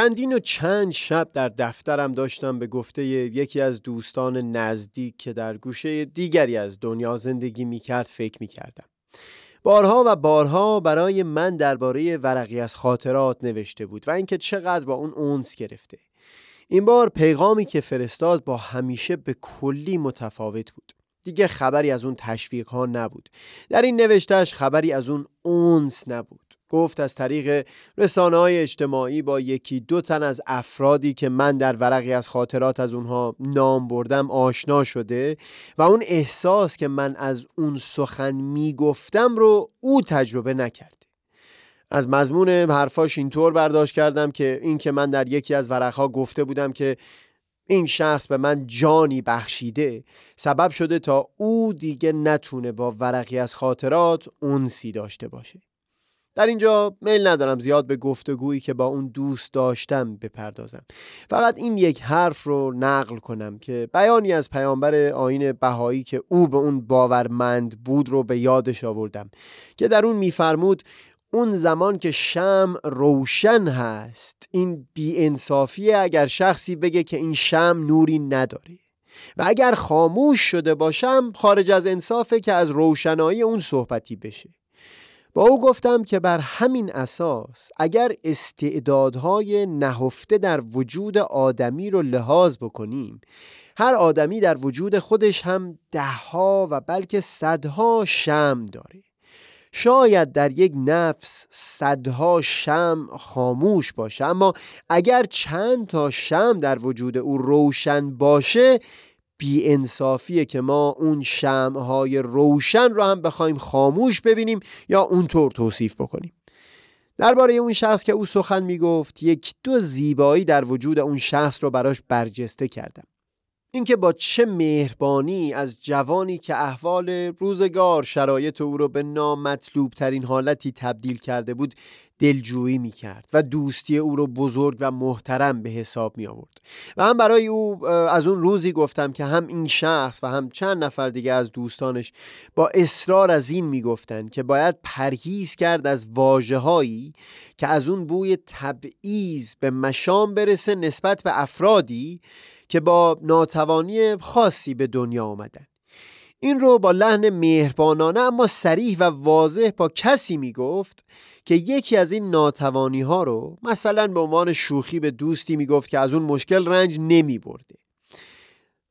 چندین و چند شب در دفترم داشتم به گفته یکی از دوستان نزدیک که در گوشه دیگری از دنیا زندگی می‌کرد فکر می‌کردم. بارها و بارها برای من درباره ورقی از خاطرات نوشته بود و اینکه چقدر با اون اونس گرفته. این بار پیغامی که فرستاد با همیشه به کلی متفاوت بود. دیگه خبری از اون تشویق ها نبود. در این نوشتش خبری از اون اونس نبود. گفت از طریق رسانه های اجتماعی با یکی دو تن از افرادی که من در ورقی از خاطرات از اونها نام بردم آشنا شده و اون احساس که من از اون سخن می‌گفتم رو او تجربه نکرده. از مضمون حرفاش اینطور برداشت کردم که این که من در یکی از ورقها گفته بودم که این شخص به من جانی بخشیده سبب شده تا او دیگه نتونه با ورقی از خاطرات اونسی داشته باشه. در اینجا میل ندارم زیاد به گفتگویی که با اون دوست داشتم بپردازم. فقط این یک حرف رو نقل کنم که بیانی از پیامبر آین بهایی که او به اون باورمند بود رو به یادش آوردم که در اون میفرمود اون زمان که شم روشن هست این انصافیه اگر شخصی بگه که این شم نوری نداره. و اگر خاموش شده باشم خارج از انصافه که از روشنایی اون صحبتی بشه. با او گفتم که بر همین اساس اگر استعدادهای نهفته در وجود آدمی رو لحاظ بکنیم هر آدمی در وجود خودش هم دهها و بلکه صدها شم داره. شاید در یک نفس صدها شم خاموش باشه اما اگر چند تا شم در وجود او روشن باشه بی انصافیه که ما اون شمهای روشن رو هم بخوایم خاموش ببینیم یا اونطور توصیف بکنیم. درباره اون شخص که او سخن می‌گفت یک دو زیبایی در وجود اون شخص رو براش برجسته کردم. اینکه با چه مهربانی از جوانی که احوال روزگار شرایط او را به نامطلوب ترین حالتی تبدیل کرده بود دلجویی می کرد و دوستی او رو بزرگ و محترم به حساب می آورد و هم برای او از اون روزی گفتم که هم این شخص و هم چند نفر دیگه از دوستانش با اصرار از این می گفتن که باید پرهیز کرد از واجه هایی که از اون بوی تبعیض به مشام برسه نسبت به افرادی که با ناتوانی خاصی به دنیا آمدن. این رو با لحن مهربانانه اما سریح و واضح با کسی می گفت که یکی از این ناتوانی ها رو مثلا به عنوان شوخی به دوستی می گفت که از اون مشکل رنج نمی برده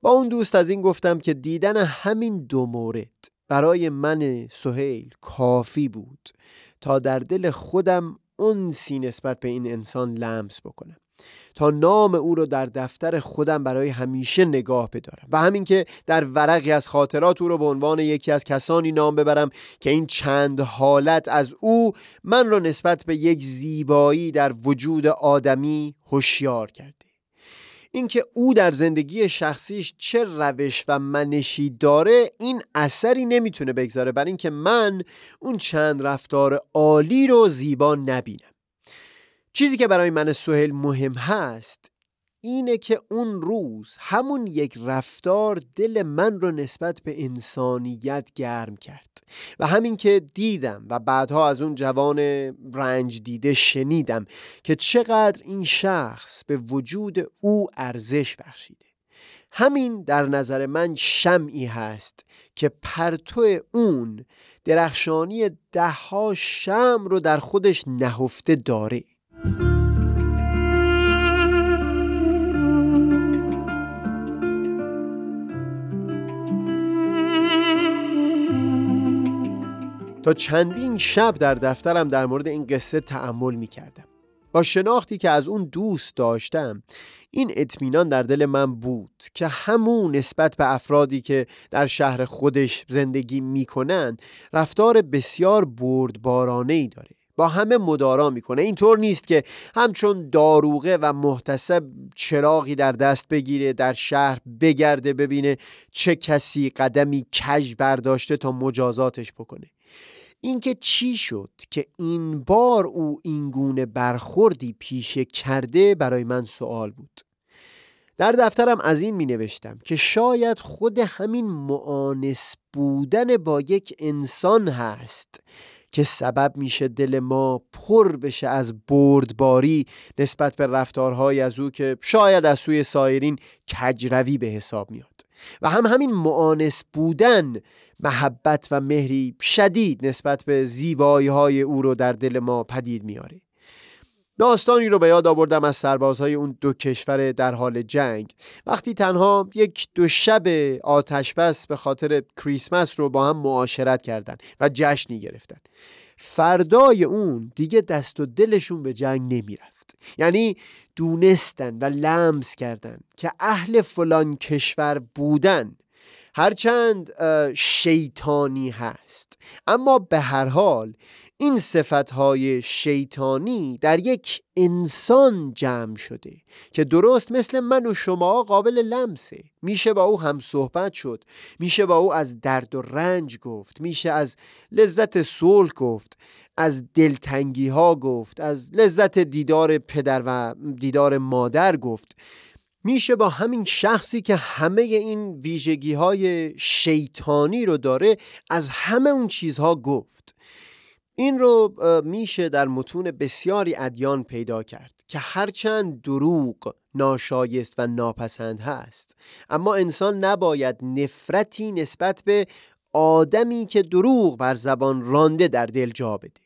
با اون دوست از این گفتم که دیدن همین دو مورد برای من سهیل کافی بود تا در دل خودم انسی نسبت به این انسان لمس بکنم. تا نام او رو در دفتر خودم برای همیشه نگاه بدارم. و همین که در ورقی از خاطرات او رو به عنوان یکی از کسانی نام ببرم که این چند حالت از او من رو نسبت به یک زیبایی در وجود آدمی هوشیار کرده. اینکه او در زندگی شخصیش چه روش و منشی داره این اثری نمی‌تونه بگذاره. بر اینکه من اون چند رفتار عالی رو زیبا نبینم. چیزی که برای من سهل مهم هست اینه که اون روز همون یک رفتار دل من رو نسبت به انسانیت گرم کرد و همین که دیدم و بعدها از اون جوان رنج دیده شنیدم که چقدر این شخص به وجود او ارزش بخشیده. همین در نظر من شمعی هست که پرتو اون درخشانی دهها شم رو در خودش نهفته داره. تا چندین شب در دفترم در مورد این قصه تعمل می کردم با شناختی که از اون دوست داشتم این اطمینان در دل من بود که همون نسبت به افرادی که در شهر خودش زندگی می‌کنن رفتار بسیار بردبارانه ای داره. با همه مدارا می‌کنه. اینطور نیست که همچون داروغه و محتسب چراغی در دست بگیره در شهر بگرده ببینه چه کسی قدمی کج برداشته تا مجازاتش بکنه. اینکه چی شد که این بار او اینگونه برخوردی پیشه کرده برای من سوال بود. در دفترم از این می نوشتم که شاید خود همین معانس بودن با یک انسان هست که سبب میشه دل ما پر بشه از بردباری نسبت به رفتارهای از او که شاید از سوی سایرین کجروی به حساب میاد. و هم همین معانس بودن محبت و مهری شدید نسبت به زیبایی های او رو در دل ما پدید میاره. داستانی رو به یاد آوردم از سربازهای اون دو کشور در حال جنگ. وقتی تنها یک دو شب آتش بس به خاطر کریسمس رو با هم معاشرت کردن و جشنی گرفتن. فردای اون دیگه دست و دلشون به جنگ نمی‌رفت. یعنی دونستن و لمس کردن که اهل فلان کشور بودن. هرچند شیطانی هست. اما به هر حال این صفتهای شیطانی در یک انسان جمع شده که درست مثل من و شما قابل لمسه. میشه با او هم صحبت شد. میشه با او از درد و رنج گفت. میشه از لذت صلح گفت. از دلتنگی ها گفت. از لذت دیدار پدر و دیدار مادر گفت. میشه با همین شخصی که همه این ویژگی های شیطانی رو داره از همه اون چیزها گفت. این رو میشه در متون بسیاری ادیان پیدا کرد که هرچند دروغ ناشایست و ناپسند هست. اما انسان نباید نفرتی نسبت به آدمی که دروغ بر زبان رانده در دل جا بده.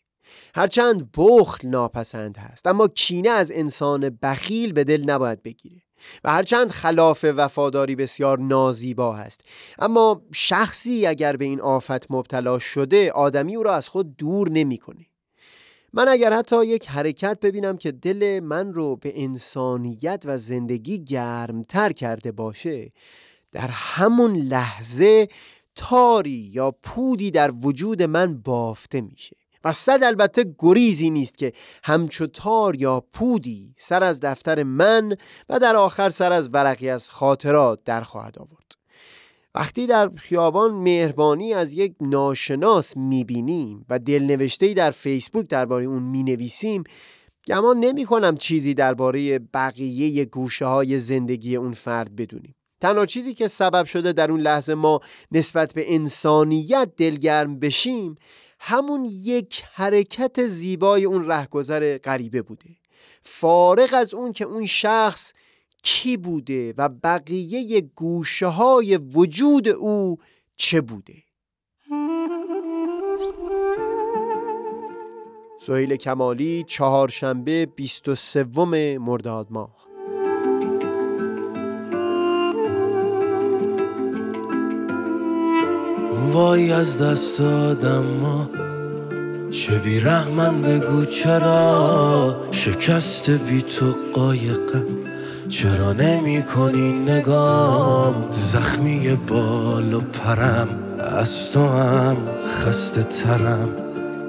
هرچند بخل ناپسند هست اما کینه از انسان بخیل به دل نباید بگیره. و هرچند خلاف وفاداری بسیار نازیبا هست اما شخصی اگر به این آفت مبتلا شده آدمی او را از خود دور نمی‌کنه. من اگر حتی یک حرکت ببینم که دل من رو به انسانیت و زندگی گرمتر کرده باشه در همون لحظه تاری یا پودی در وجود من بافته میشه و صد البته گریزی نیست که همچو تار یا پودی سر از دفتر من و در آخر سر از ورقی از خاطرات در خواهد آورد. وقتی در خیابان مهربانی از یک ناشناس می‌بینیم و دلنوشته در فیسبوک درباره اون می‌نویسیم گمان نمی کنم چیزی درباره بقیه گوشه های زندگی اون فرد بدونیم. تنها چیزی که سبب شده در اون لحظه ما نسبت به انسانیت دلگرم بشیم همون یک حرکت زیبای اون رهگذر غریبه بوده. فارغ از اون که اون شخص کی بوده و بقیه گوشه های وجود او چه بوده. سهیل کمالی چهارشنبه 23 مرداد ماه. وای از دست دادم ما چه بیرحمن بگو چرا شکست بی تو قایقم چرا نمی کنی نگام؟ زخمی بال و پرم از تو هم خسته ترم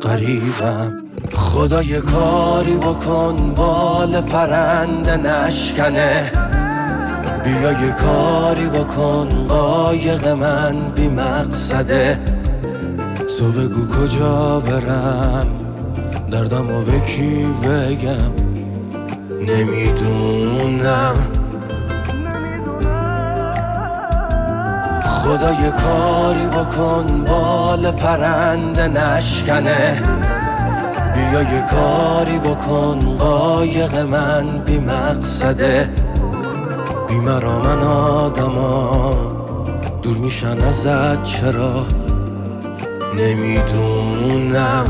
قریبم خدا یه کاری بکن بال پرنده نشکنه بیا یه کاری بکن قایق من بی مقصده. تو بگو کجا برم؟ دردم و به کی بگم؟ نمی‌دونم. خدا یه کاری بکن بال پرنده نشکنه. بیا یه کاری بکن قایق من بی مقصده. بی مرا من آدما دور میشن ازت چرا؟ نمی‌دونم.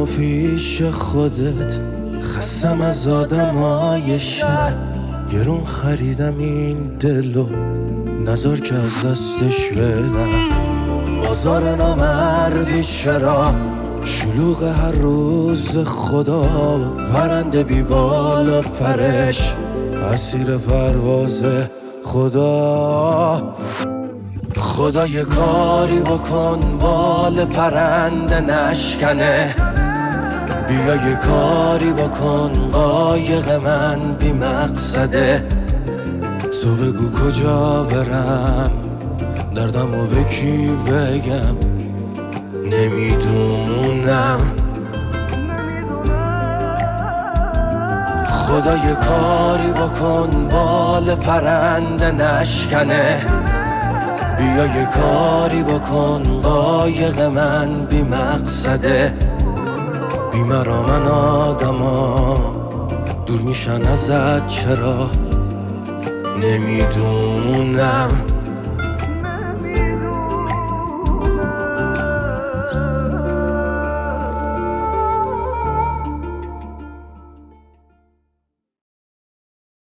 منو پیش خودت خستم از آدمای شهر. گرون خریدم این دلو نظر که از دستش بدم. بازار نامردی چرا شلوغ هر روز خدا پرنده بی بال و پرش. اسیر پرواز خدا. خدا یه کاری بکن بال پرنده نشکنه. بیا یه کاری بکن قایق من بی مقصده. تو بگو کجا برم دردم و به کی بگم؟ نمی‌دونم. خدا یه کاری بکن بال پرنده نشکنه. بیا یه کاری بکن قایق من بی مقصده. بی مرا من آدما دور میشن ازت چرا؟ نمی‌دونم.